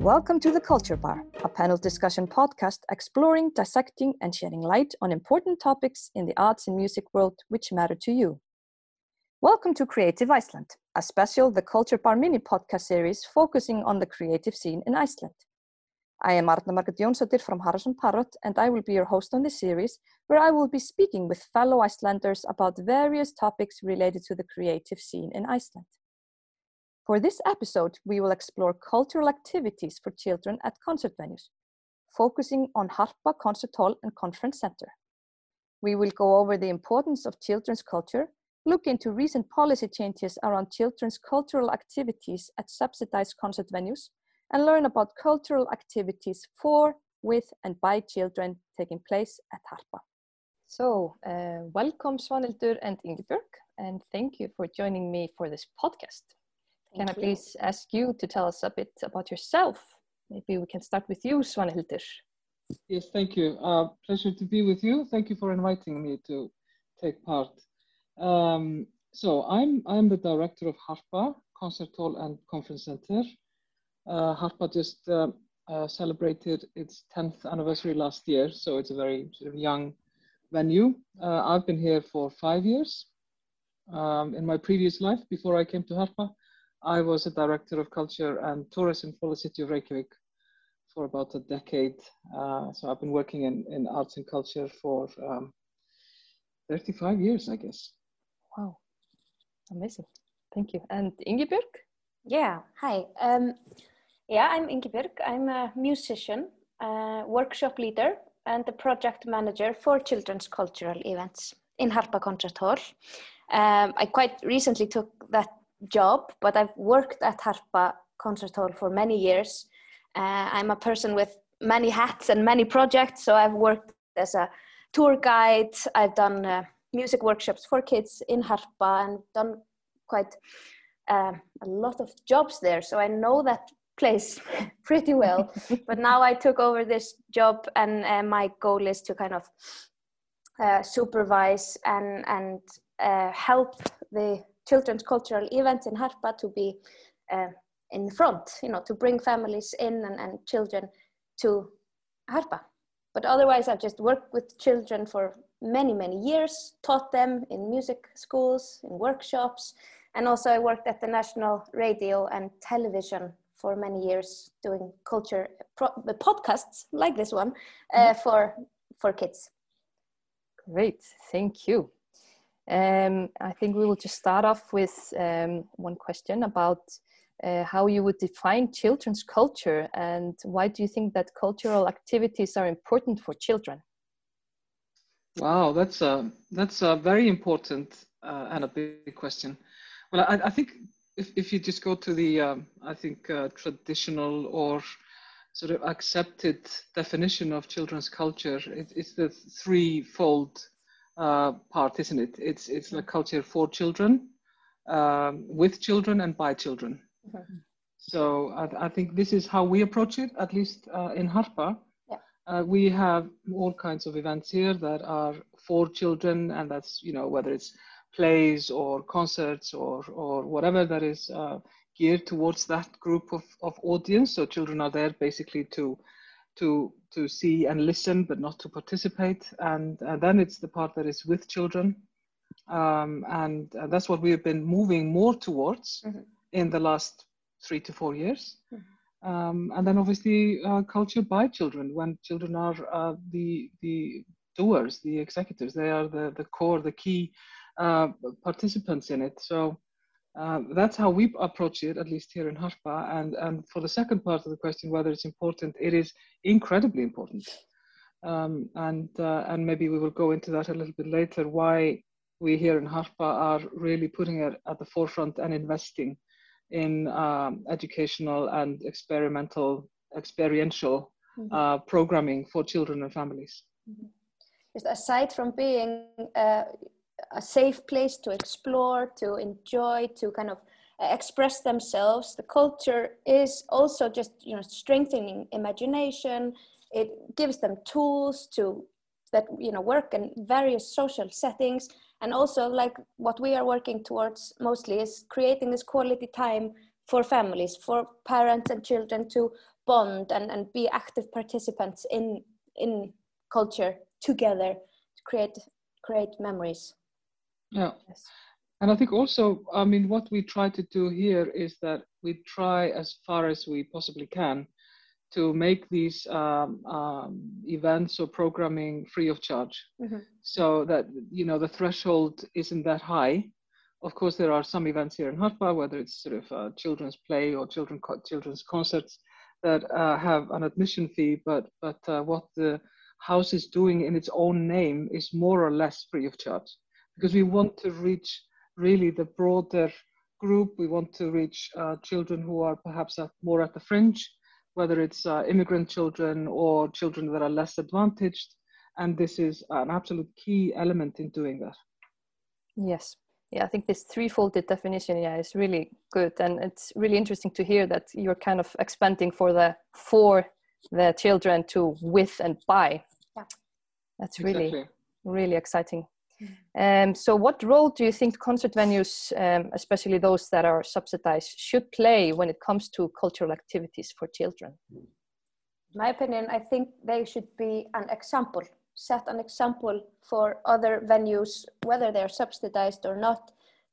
Welcome to the Culture Bar, a panel discussion podcast exploring, dissecting, and shedding light on important topics in the arts and music world which matter to you. Welcome to Creative Iceland, a special The Culture Bar mini podcast series focusing on the creative scene in Iceland. I am Arna Margrét Jónsdóttir from HarrisonParrott, and I will be your host on this series, where I will be speaking with fellow Icelanders about various topics related to the creative scene in Iceland. For this episode, we will explore cultural activities for children at concert venues, focusing on Harpa Concert Hall and Conference Center. We will go over the importance of children's culture, look into recent policy changes around children's cultural activities at subsidized concert venues, and learn about cultural activities for, with, and by children taking place at Harpa. So, uh, welcome Svanhildur and Ingibjörg, and thank you for joining me for this podcast. Can I please ask you to tell us a bit about yourself? Maybe we can start with you, Svanhildur. Yes, thank you. Uh, pleasure to be with you. Thank you for inviting me to take part. Um, so I'm I'm the director of Harpa Concert Hall and Conference Center. Uh, Harpa just uh, uh celebrated its 10th anniversary last year, so it's a very sort of young venue. Uh, I've been here for five years. Um, in my previous life, before I came to Harpa, I was a director of culture and tourism for the city of Reykjavik for about a decade. Uh, so I've been working in, in arts and culture for um, 35 years, I guess. Wow, amazing. Thank you. And Ingibjörg? Yeah, hi. Um, yeah, I'm Ingibjörg. I'm a musician, a workshop leader, and the project manager for children's cultural events in Harpa Concert Hall. Um, I quite recently took that job, but I've worked at Harpa Concert Hall for many years. Uh, I'm a person with many hats and many projects, so I've worked as a tour guide. I've done uh, music workshops for kids in Harpa and done quite uh, a lot of jobs there. So I know that place pretty well. but now I took over this job, and uh, my goal is to kind of uh, supervise and and uh, help the children's cultural events in Harpa to be uh, in front, you know, to bring families in and, and children to Harpa. But otherwise, I've just worked with children for many, many years, taught them in music schools, in workshops, and also I worked at the National Radio and Television for many years doing culture pro- podcasts like this one uh, mm-hmm. for for kids. Great, thank you. Um, I think we will just start off with um, one question about uh, how you would define children's culture and why do you think that cultural activities are important for children? Wow, that's a, that's a very important uh, and a big question. Well, I, I, think if, if you just go to the, um, I think, uh, traditional or sort of accepted definition of children's culture, it, it's the threefold uh, part, isn't it? It's it's a culture for children, um, with children, and by children. Mm-hmm. So I, I, think this is how we approach it, at least uh, in Harpa. Yeah. Uh, we have all kinds of events here that are for children, and that's you know whether it's plays or concerts or or whatever that is uh, geared towards that group of, of audience. So children are there basically to to to see and listen, but not to participate. And, and then it's the part that is with children. Um, and uh, that's what we have been moving more towards mm-hmm. in the last three to four years. Mm-hmm. Um, and then obviously uh, culture by children, when children are uh, the, the doers, the executors, they are the, the core, the key uh, participants in it. So um, that's how we approach it, at least here in Harpa. And, and for the second part of the question, whether it's important, it is incredibly important. Um, and, uh, and maybe we will go into that a little bit later, why we here in Harpa are really putting it at the forefront and investing in um, educational and experimental, experiential mm-hmm. uh, programming for children and families. Mm-hmm. Just aside from being uh, a safe place to explore, to enjoy, to kind of uh, express themselves. The culture is also just you know strengthening imagination. It gives them tools to that you know work in various social settings, and also like what we are working towards mostly is creating this quality time for families, for parents and children to bond and, and be active participants in in culture together to create create memories yeah yes. and i think also i mean what we try to do here is that we try as far as we possibly can to make these um, um, events or programming free of charge mm-hmm. so that you know the threshold isn't that high of course there are some events here in Harpa whether it's sort of uh, children's play or children children's concerts that uh, have an admission fee but but uh, what the house is doing in its own name is more or less free of charge because we want to reach really the broader group we want to reach uh, children who are perhaps at, more at the fringe whether it's uh, immigrant children or children that are less advantaged. And this is an absolute key element in doing that. Yes. Yeah, I think this threefolded definition, yeah, is really good. And it's really interesting to hear that you're kind of expanding for the for the children to with and by. Yeah. That's really, exactly. really exciting. Um, so, what role do you think concert venues, um, especially those that are subsidized, should play when it comes to cultural activities for children? In my opinion, I think they should be an example, set an example for other venues, whether they're subsidized or not,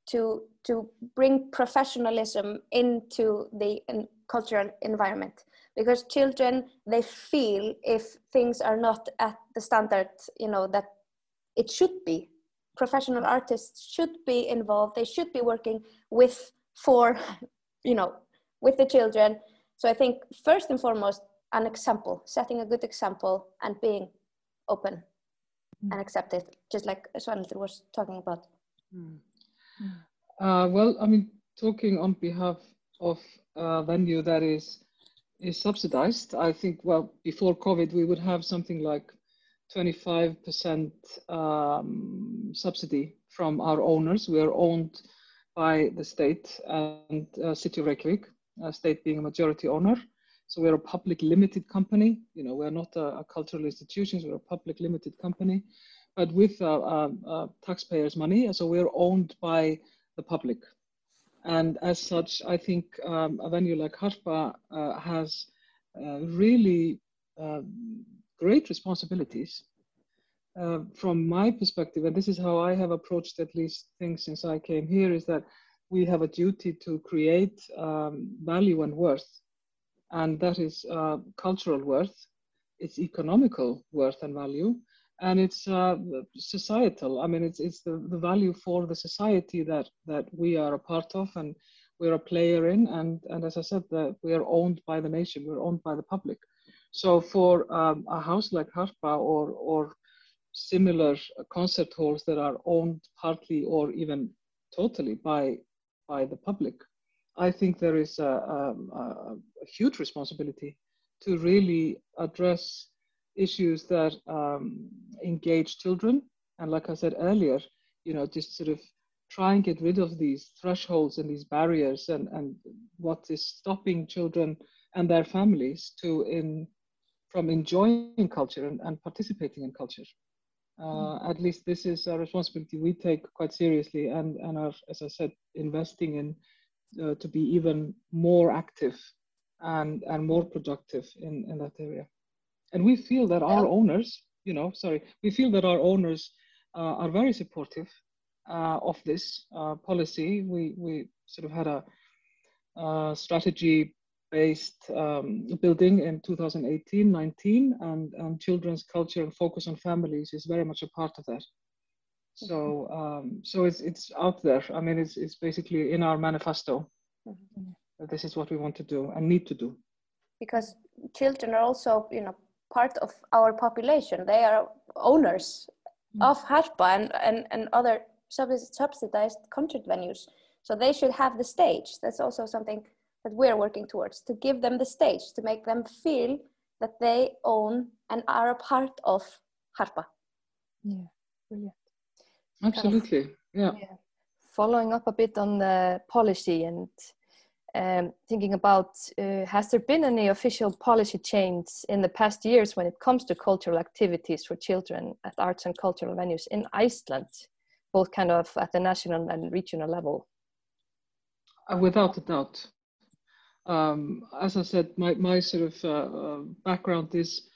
to to bring professionalism into the in cultural environment. Because children, they feel if things are not at the standard, you know, that it should be professional artists should be involved they should be working with for you know with the children so i think first and foremost an example setting a good example and being open mm. and accepted just like Svanhildur was talking about mm. uh, well i mean talking on behalf of a venue that is is subsidized i think well before covid we would have something like 25% um, subsidy from our owners. We are owned by the state and uh, City of Reykjavik, uh, state being a majority owner. So we're a public limited company. You know, we're not a, a cultural institution, we're a public limited company, but with uh, um, uh, taxpayers' money. So we're owned by the public. And as such, I think um, a venue like Harpa uh, has uh, really um, great responsibilities. Uh, from my perspective, and this is how I have approached at least things since I came here, is that we have a duty to create um, value and worth. And that is uh, cultural worth, it's economical worth and value, and it's uh, societal. I mean, it's, it's the, the value for the society that, that we are a part of and we're a player in. And, and as I said, that we are owned by the nation, we're owned by the public. So for um, a house like Harpa or, or similar concert halls that are owned partly or even totally by, by the public, I think there is a, a, a huge responsibility to really address issues that um, engage children. And like I said earlier, you know, just sort of try and get rid of these thresholds and these barriers and, and what is stopping children and their families to in from enjoying culture and, and participating in culture. Uh, mm. at least this is a responsibility we take quite seriously and, and are, as I said, investing in uh, to be even more active and, and more productive in, in that area. And we feel that our owners, you know, sorry, we feel that our owners uh, are very supportive uh, of this uh, policy. We, we sort of had a, a strategy based um, building in 2018-19 and, and children's culture and focus on families is very much a part of that. So um, so it's it's out there. I mean it's, it's basically in our manifesto mm-hmm. this is what we want to do and need to do. Because children are also you know part of our population. They are owners mm-hmm. of harpa and, and, and other subsidized concert venues. So they should have the stage. That's also something that we're working towards to give them the stage to make them feel that they own and are a part of harpa yeah brilliant absolutely kind of, yeah. yeah. following up a bit on the policy and um, thinking about uh, has there been any official policy change in the past years when it comes to cultural activities for children at arts and cultural venues in Iceland, both kind of at the national and regional level? Uh, without a doubt, um, as I said, my, my sort of uh, uh background is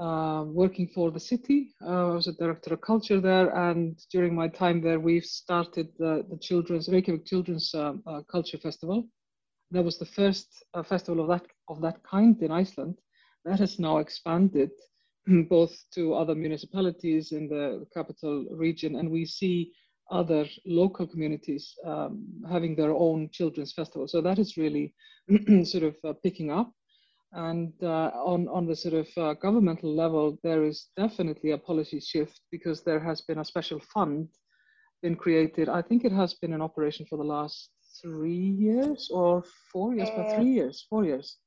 uh, working for the city. Uh, I was a director of culture there, and during my time there, we've started the, the children's Reykjavik Children's um, uh, Culture Festival. That was the first uh, festival of that of that kind in Iceland. That has now expanded both to other municipalities in the capital region, and we see other local communities um, having their own children's festival. So that is really sort of uh, picking up. And uh, on, on the sort of uh, governmental level, there is definitely a policy shift because there has been a special fund been created. I think it has been in operation for the last three years or four years, but three years, four years.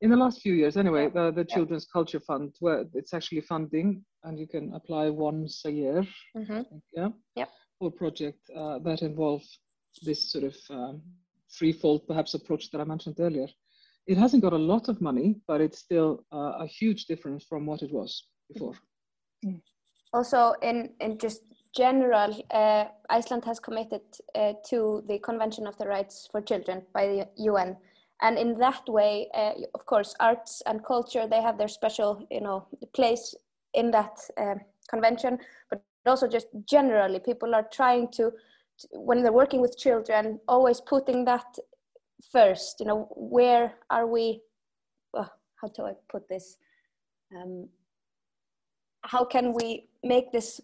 In the last few years, anyway, the, the Children's Culture Fund, where it's actually funding and you can apply once a year. Mm-hmm. Yeah. Yep. Project uh, that involve this sort of um, threefold, perhaps, approach that I mentioned earlier it hasn't got a lot of money, but it's still uh, a huge difference from what it was before. Mm. Also, in, in just general, uh, Iceland has committed uh, to the Convention of the Rights for Children by the UN. And in that way, uh, of course, arts and culture, they have their special, you know, place in that uh, convention, but also just generally, people are trying to, when they're working with children, always putting that first you know where are we uh, how do i put this um, how can we make this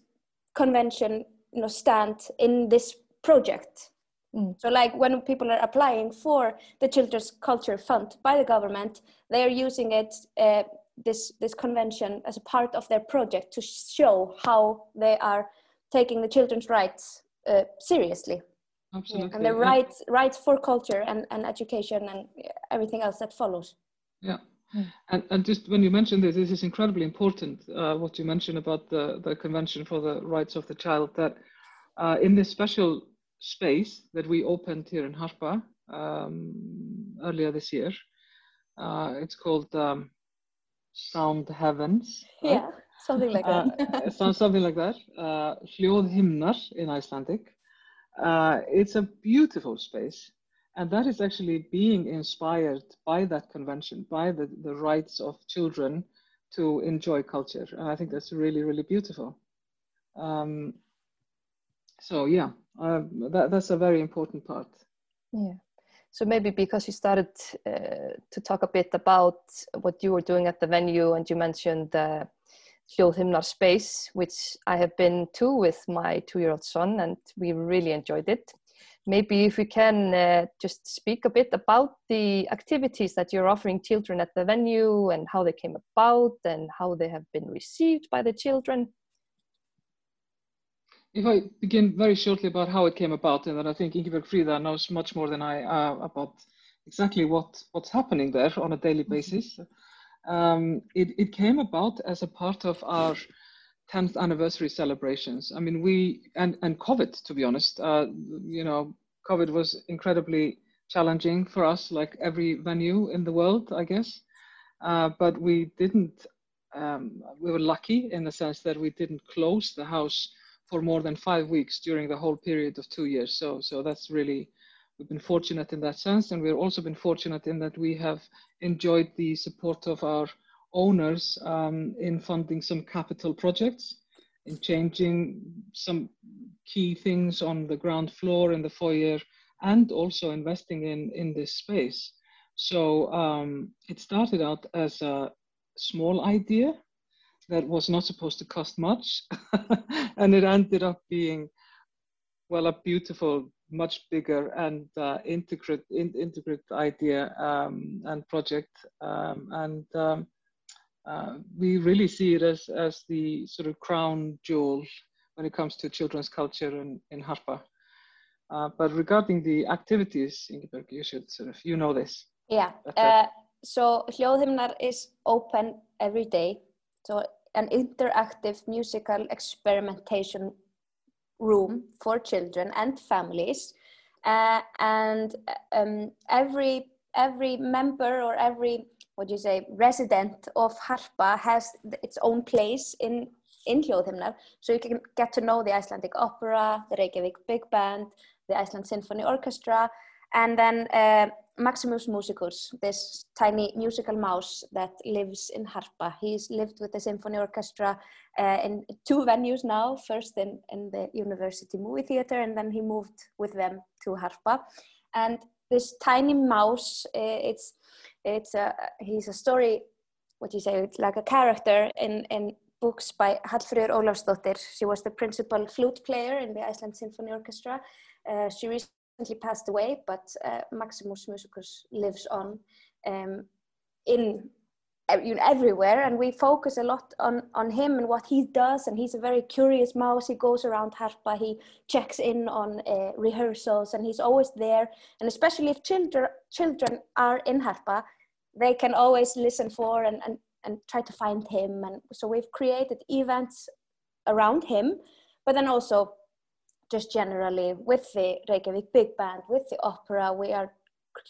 convention you know stand in this project mm. so like when people are applying for the children's culture fund by the government they are using it uh, this this convention as a part of their project to show how they are taking the children's rights uh, seriously Absolutely. And the rights rights for culture and, and education and everything else that follows. Yeah. And, and just when you mentioned this, this is incredibly important, uh, what you mentioned about the, the Convention for the Rights of the Child, that uh, in this special space that we opened here in Harpa um, earlier this year, uh, it's called um, Sound Heavens. Right? Yeah, something like that. Uh, sounds something like that. Uh, Hljóðhimnar in Icelandic. Uh, it's a beautiful space. And that is actually being inspired by that convention, by the, the rights of children to enjoy culture. And I think that's really, really beautiful. Um, so yeah, uh, that, that's a very important part. Yeah. So maybe because you started uh, to talk a bit about what you were doing at the venue and you mentioned uh, Hljóðhimnar space, which I have been to with my two-year-old son, and we really enjoyed it. Maybe if we can uh, just speak a bit about the activities that you're offering children at the venue and how they came about and how they have been received by the children. If I begin very shortly about how it came about, and then I think Ingibjörg Fríða knows much more than I uh, about exactly what, what's happening there on a daily mm-hmm. basis. Um, it, it came about as a part of our 10th anniversary celebrations. I mean, we, and, and COVID, to be honest, uh, you know, COVID was incredibly challenging for us, like every venue in the world, I guess. Uh, but we didn't, um, we were lucky in the sense that we didn't close the house for more than five weeks during the whole period of two years. So, so that's really we've been fortunate in that sense, and we've also been fortunate in that we have enjoyed the support of our owners um, in funding some capital projects, in changing some key things on the ground floor in the foyer, and also investing in, in this space. So um, it started out as a small idea that was not supposed to cost much, and it ended up being, well, a beautiful much bigger and uh, integrate in, integrate idea um, and project um, and um, uh, we really see it as, as the sort of crown jewel when it comes to children's culture in, in Harpa. Uh, but regarding the activities, Ingibjörg, you should sort of, you know this. Yeah, uh, so Hljóðhimnar is open every day. So an interactive musical experimentation room for children and families. Uh, and um, every every member or every what do you say resident of Harpa has its own place in in Hljóðhimnar. So you can get to know the Icelandic Opera, the Reykjavik Big Band, the Iceland Symphony Orchestra And then uh, Maximus Musicus, this tiny musical mouse that lives in Harpa. He's lived with the symphony orchestra uh, in two venues now, first in, in the University Movie Theatre and then he moved with them to Harpa. And this tiny mouse, uh, it's, it's a, he's a story, what you say, it's like a character in, in books by Hallfríður Ólafsdóttir. She was the principal flute player in the Iceland Symphony Orchestra. Uh, she recently passed away, but uh, Maximus Musicus lives on um, in you know, everywhere. And we focus a lot on on him and what he does. And he's a very curious mouse. He goes around harpa. He checks in on uh, rehearsals. And he's always there. And especially if children children are in harpa they can always listen for and, and and try to find him. And so we've created events around him but then also just generally with the Reykjavik Big Band with the opera we are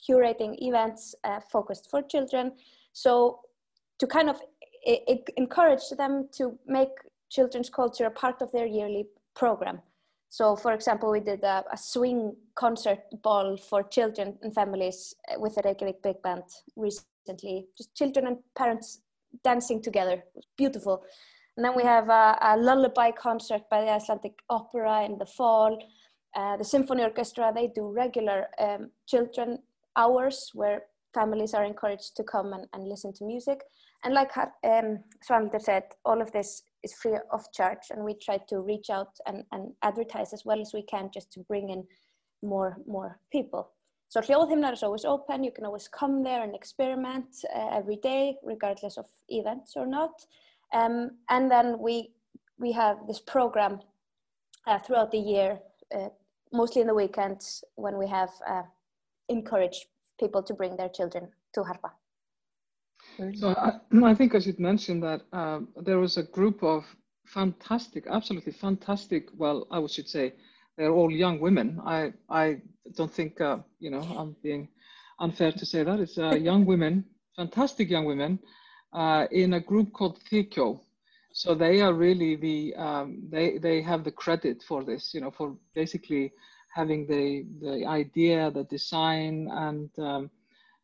curating events uh, focused for children so to kind of encourage them to make children's culture a part of their yearly program so for example we did a, a swing concert ball for children and families uh, with the Reykjavik Big Band recently just children and parents dancing together. It was beautiful. And then we have a, a, lullaby concert by the Icelandic Opera in the fall. Uh, the Symphony Orchestra, they do regular um, children hours where families are encouraged to come and, and listen to music. And like um, Svanhildur said, all of this is free of charge and we try to reach out and, and advertise as well as we can just to bring in more, more people. So Hljóðhimnar is always open. You can always come there and experiment uh, every day, regardless of events or not. Um, and then we we have this program uh, throughout the year, uh, mostly in the weekends when we have uh, encouraged people to bring their children to Harpa. So I, I think I should mention that um, there was a group of fantastic, absolutely fantastic, well, I should say, they're all young women. I I don't think uh, you know I'm being unfair to say that. It's uh, young women, fantastic young women, uh, in a group called Þykjó. So they are really the um, they they have the credit for this. You know, for basically having the the idea, the design, and um,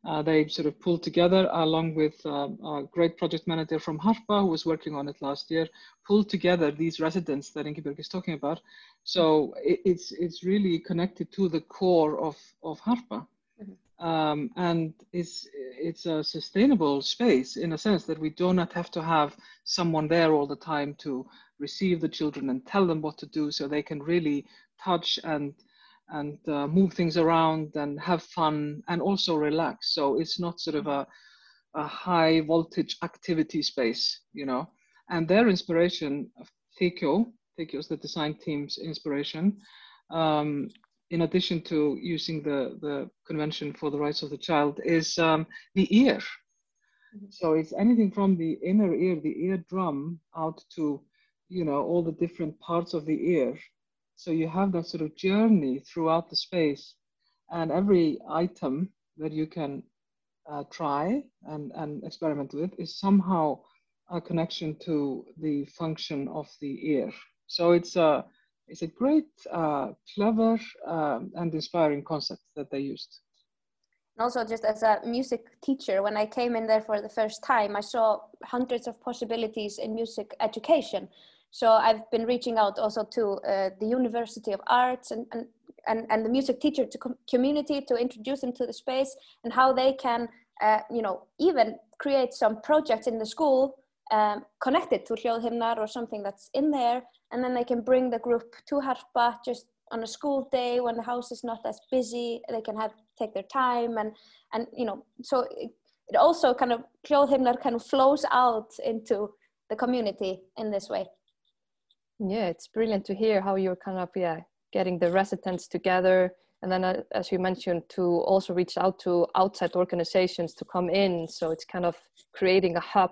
uh, they sort of pulled together along with uh, a great project manager from Harpa who was working on it last year, pulled together these residents that Ingibjörg is talking about. So it, it's, it's really connected to the core of, of Harpa. Mm-hmm. Um, and it's, it's a sustainable space in a sense that we do not have to have someone there all the time to receive the children and tell them what to do so they can really touch and and uh, move things around and have fun and also relax. So it's not sort of a, a high voltage activity space, you know. And their inspiration, Þykjó, Þykjó is the design team's inspiration, um, in addition to using the, the Convention for the Rights of the Child, is um, the ear. Mm-hmm. So it's anything from the inner ear, the eardrum, out to, you know, all the different parts of the ear so you have that sort of journey throughout the space, and every item that you can uh, try and, and experiment with is somehow a connection to the function of the ear. So it's a it's a great, uh, clever, um, and inspiring concept that they used. also, just as a music teacher, when I came in there for the first time, I saw hundreds of possibilities in music education. So I've been reaching out also to uh, the University of Arts and, and, and, and the music teacher to com community to introduce them to the space and how they can, uh, you know, even create some projects in the school um, connected to Hljóðhimnar or something that's in there. And then they can bring the group to Harpa just on a school day when the house is not as busy. They can have take their time and, and you know, so it, it also kind of, Hljóðhimnar kind of flows out into the community in this way. Yeah, it's brilliant to hear how you're kind of yeah getting the residents together, and then uh, as you mentioned, to also reach out to outside organizations to come in. So it's kind of creating a hub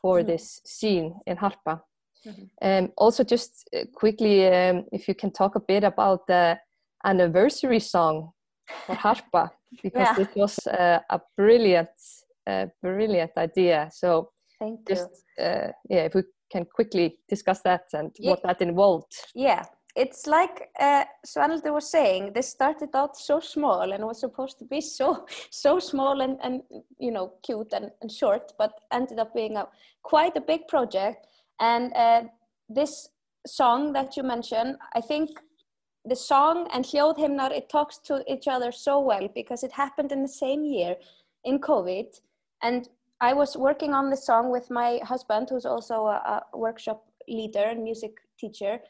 for mm. this scene in Harpa. Mm-hmm. Um, also, just uh, quickly, um, if you can talk a bit about the anniversary song for Harpa, because yeah. it was uh, a brilliant, uh, brilliant idea. So, Thank just, you. Uh, yeah, if we can quickly discuss that and yeah. what that involved. Yeah. it's like uh, was saying, this started out so small and was supposed to be so so small and, and you know cute and, and short, but ended up being a quite a big project. And uh, this song that you mentioned, I think the song and Hljóðhimnar, it talks to each other so well because it happened in the same year in COVID. And I was working on the song with my husband, who's also a, a workshop leader and music teacher.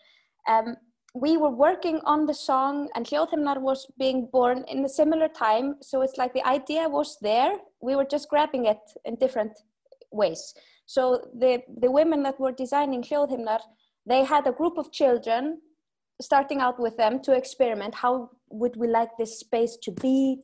Um, we were working on the song and Hljóðhimnar was being born in a similar time. So it's like the idea was there. We were just grabbing it in different ways. So the, the women that were designing Hljóðhimnar, they had a group of children starting out with them to experiment. How would we like this space to be?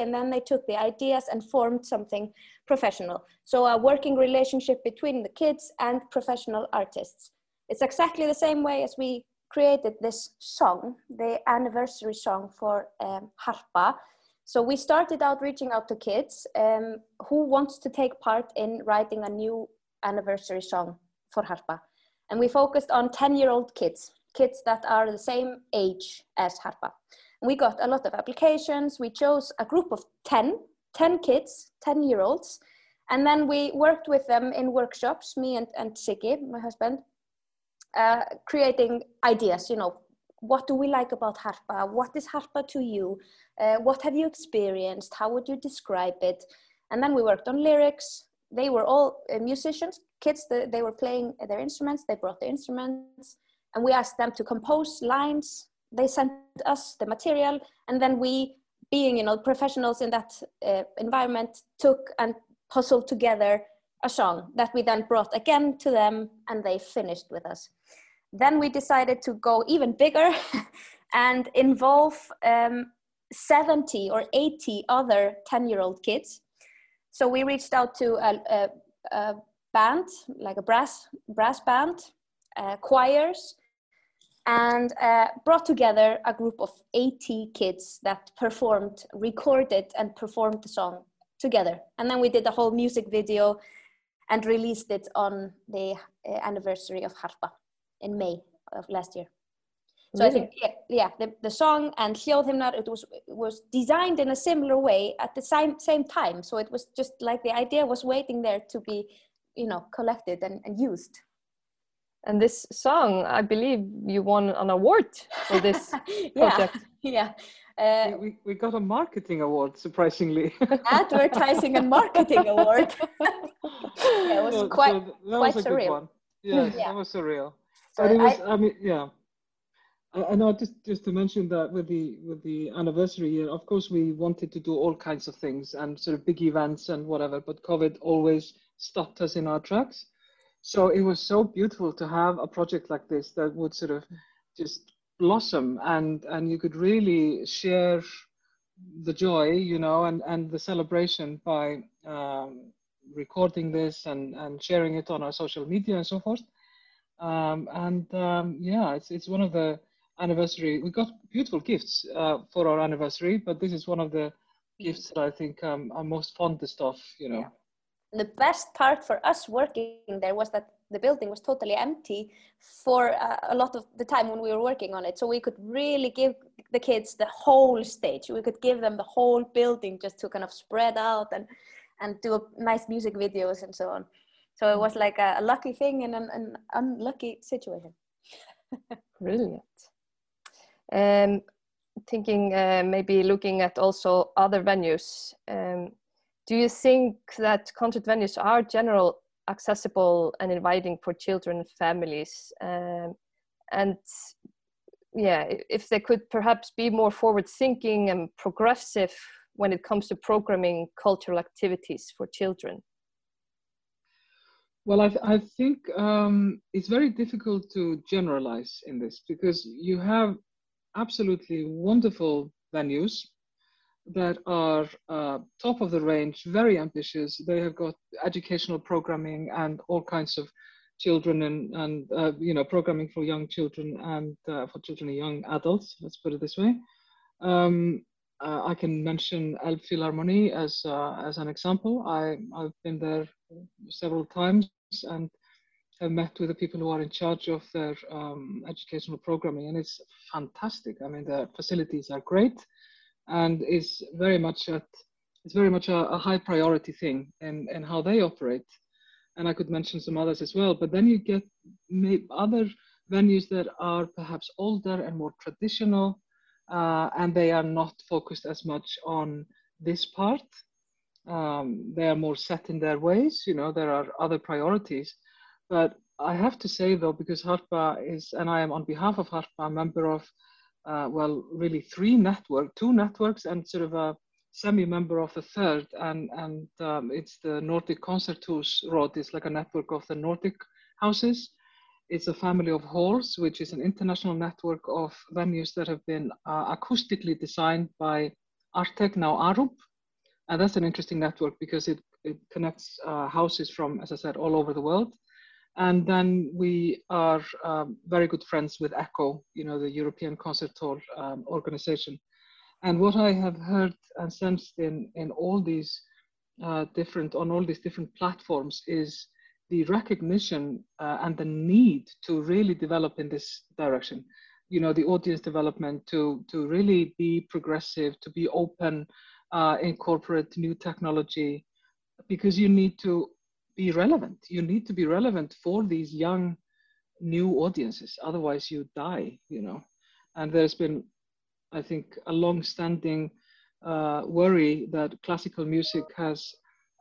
And then they took the ideas and formed something professional. So a working relationship between the kids and professional artists. It's exactly the same way as we created this song, the anniversary song for um, Harpa. So we started out reaching out to kids um, who wants to take part in writing a new anniversary song for Harpa. And we focused on 10 year old kids, kids that are the same age as Harpa. And we got a lot of applications. We chose a group of 10, 10 kids, 10 year olds. And then we worked with them in workshops, me and, and Siggy, my husband, uh, creating ideas you know what do we like about harpa? What is harpa to you? Uh, what have you experienced? How would you describe it? And then we worked on lyrics. They were all uh, musicians kids they, they were playing their instruments. They brought their instruments. And we asked them to compose lines. They sent us the material. And then we being you know professionals in that uh, environment took and puzzled together a song that we then brought again to them and they finished with us. Then we decided to go even bigger and involve um, 70 or 80 other 10 year old kids. So we reached out to a, a, a band, like a brass, brass band, uh, choirs, and uh, brought together a group of 80 kids that performed, recorded, and performed the song together. And then we did the whole music video and released it on the uh, anniversary of Harpa in May of last year. So really? I think yeah, yeah the, the song and Hljóðhimnar it was it was designed in a similar way at the same same time. So it was just like the idea was waiting there to be, you know, collected and, and used. And this song, I believe you won an award for this yeah, project. Yeah. Uh, we, we got a marketing award, surprisingly. advertising and marketing award. yeah, it was so, quite, so that quite was a surreal. Good one. Yes, yeah. that was surreal. So it was, I, I mean, yeah. I, I know just, just to mention that with the with the anniversary year, of course, we wanted to do all kinds of things and sort of big events and whatever, but COVID always stopped us in our tracks. So it was so beautiful to have a project like this that would sort of just blossom and and you could really share the joy you know and and the celebration by um, recording this and and sharing it on our social media and so forth um, and um, yeah it's it's one of the anniversary we got beautiful gifts uh, for our anniversary but this is one of the gifts that i think um, i'm most fondest of you know. Yeah. The best part for us working there was that the building was totally empty for uh, a lot of the time when we were working on it. So we could really give the kids the whole stage. We could give them the whole building just to kind of spread out and and do nice music videos and so on so it was like a, a lucky thing in an, an unlucky situation. Brilliant. Um thinking uh, maybe looking at also other venues um, do you think that concert venues are general accessible and inviting for children and families? Um, and yeah if they could perhaps be more forward thinking and progressive when it comes to programming cultural activities for children well i, th I think um, it's very difficult to generalize in this because you have absolutely wonderful venues that are uh, top of the range, very ambitious. They have got educational programming and all kinds of children and, and uh, you know, programming for young children and uh, for children and young adults, let's put it this way. Um, uh, I can mention Elbphilharmonie as, uh, as an example. I, I've been there several times and have met with the people who are in charge of their um, educational programming, and it's fantastic. I mean, the facilities are great, and it's very much at it's very much a, a high priority thing in, in how they operate. And I could mention some others as well. But then you get other venues that are perhaps older and more traditional, uh, and they are not focused as much on this part. Um, they are more set in their ways. You know, there are other priorities. But I have to say though, because Harpa is, and I am on behalf of Harpa, a member of, uh, well, really three network, two networks, and sort of a semi-member of the third, and and um, it's the Nordic Konserthus It's like a network of the Nordic houses. It's a family of halls, which is an international network of venues that have been uh, acoustically designed by Artec, now Arup. And that's an interesting network because it, it connects uh, houses from, as I said, all over the world. And then we are um, very good friends with ECHO, you know, the European Concert Hall um, organization. And what I have heard and sensed in, in all these uh, different, on all these different platforms is the recognition uh, and the need to really develop in this direction. You know, the audience development to, to really be progressive, to be open, uh, incorporate new technology, because you need to be relevant. You need to be relevant for these young, new audiences. Otherwise, you die, you know. And there's been I think, a long-standing uh, worry that classical music has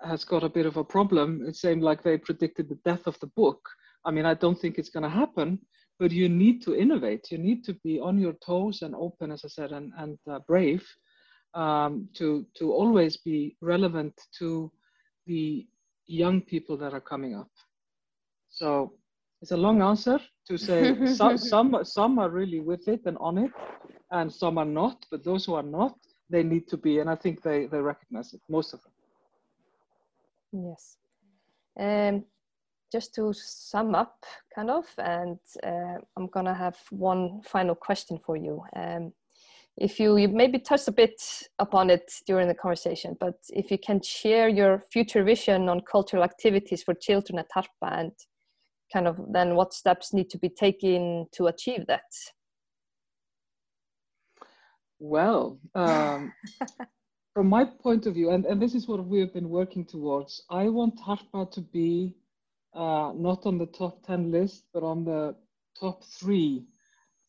has got a bit of a problem. It seemed like they predicted the death of the book. I mean, I don't think it's going to happen, but you need to innovate. You need to be on your toes and open, as I said, and, and uh, brave um, to, to always be relevant to the young people that are coming up. So it's a long answer to say some, some, some are really with it and on it, and some are not, but those who are not, they need to be, and I think they, they recognize it, most of them. Yes. Um, just to sum up, kind of, and uh, I'm gonna have one final question for you. Um, if you, you maybe touched a bit upon it during the conversation, but if you can share your future vision on cultural activities for children at Harpa and kind of then what steps need to be taken to achieve that? Well, um, from my point of view, and, and this is what we have been working towards, I want Harpa to be uh, not on the top 10 list, but on the top three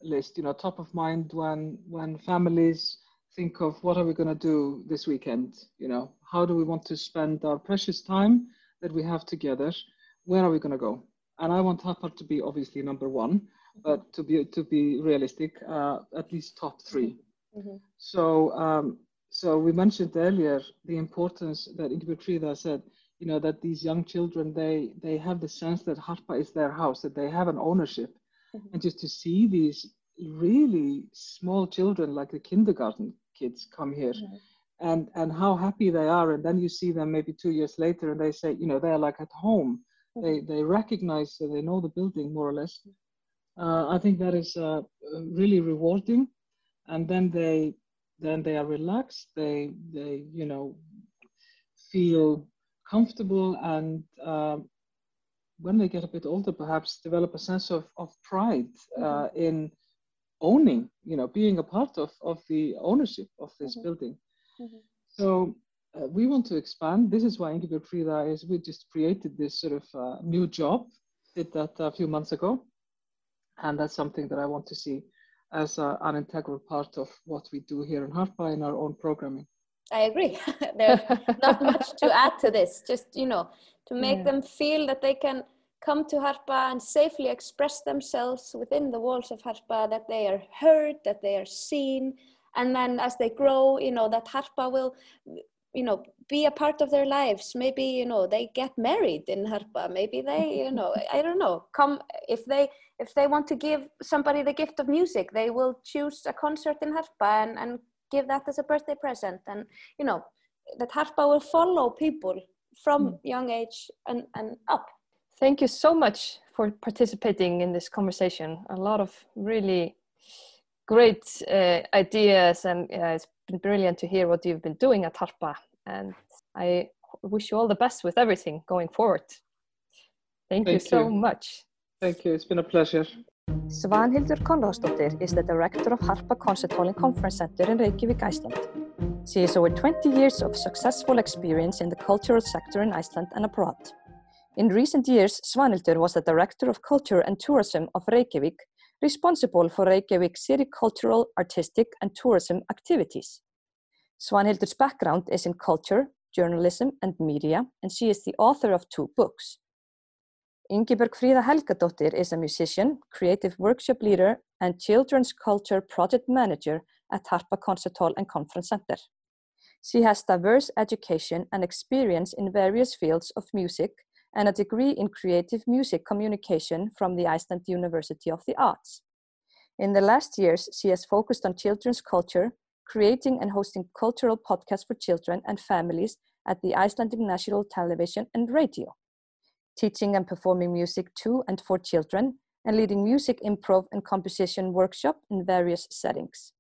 list, you know, top of mind when, when families think of what are we going to do this weekend, you know, how do we want to spend our precious time that we have together, where are we going to go? And I want Harpa to be obviously number one, but to be, to be realistic, uh, at least top three. Mm-hmm. So, um, so we mentioned earlier the importance that Ingibjörg Fríða said, you know, that these young children, they, they have the sense that Harpa is their house, that they have an ownership. Mm-hmm. And just to see these really small children, like the kindergarten kids come here, mm-hmm. and, and how happy they are. And then you see them maybe two years later and they say, you know, they're like at home. They, mm-hmm. they recognize, so they know the building more or less. Uh, I think that is uh, really rewarding and then they then they are relaxed they they you know feel comfortable and uh, when they get a bit older perhaps develop a sense of, of pride uh, mm-hmm. in owning you know being a part of, of the ownership of this mm-hmm. building mm-hmm. so uh, we want to expand this is why Ingibjörg Fríða is we just created this sort of uh, new job did that a few months ago and that's something that I want to see as a, an integral part of what we do here in Harpa in our own programming. I agree. There's not much to add to this. Just you know, to make yeah. them feel that they can come to Harpa and safely express themselves within the walls of Harpa, that they are heard, that they are seen, and then as they grow, you know, that Harpa will, you know, be a part of their lives. Maybe you know they get married in Harpa. Maybe they, you know, I don't know. Come if they if they want to give somebody the gift of music, they will choose a concert in Harpa and, and give that as a birthday present. And, you know, that Harpa will follow people from mm. young age and, and up. Thank you so much for participating in this conversation. A lot of really great uh, ideas, and uh, it's been brilliant to hear what you've been doing at Harpa. And I wish you all the best with everything going forward. Thank, Thank you so you. much. Thank you. It's been a pleasure. Svanhildur Konráðsdóttir is the director of Harpa Concert Hall and Conference Center in Reykjavik, Iceland. She has over 20 years of successful experience in the cultural sector in Iceland and abroad. In recent years, Svanhildur was the director of culture and tourism of Reykjavik, responsible for Reykjavik city cultural, artistic, and tourism activities. Svanhildur's background is in culture, journalism, and media, and she is the author of two books. Ingibjörg Fríða Helgadóttir is a musician, creative workshop leader, and children's culture project manager at Harpa Concert Hall and Conference Center. She has diverse education and experience in various fields of music and a degree in creative music communication from the Iceland University of the Arts. In the last years, she has focused on children's culture, creating and hosting cultural podcasts for children and families at the Icelandic National Television and Radio, teaching and performing music to and for children, and leading music improv and composition workshop in various settings.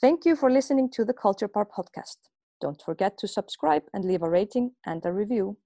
Thank you for listening to the Culture Bar podcast. Don't forget to subscribe and leave a rating and a review.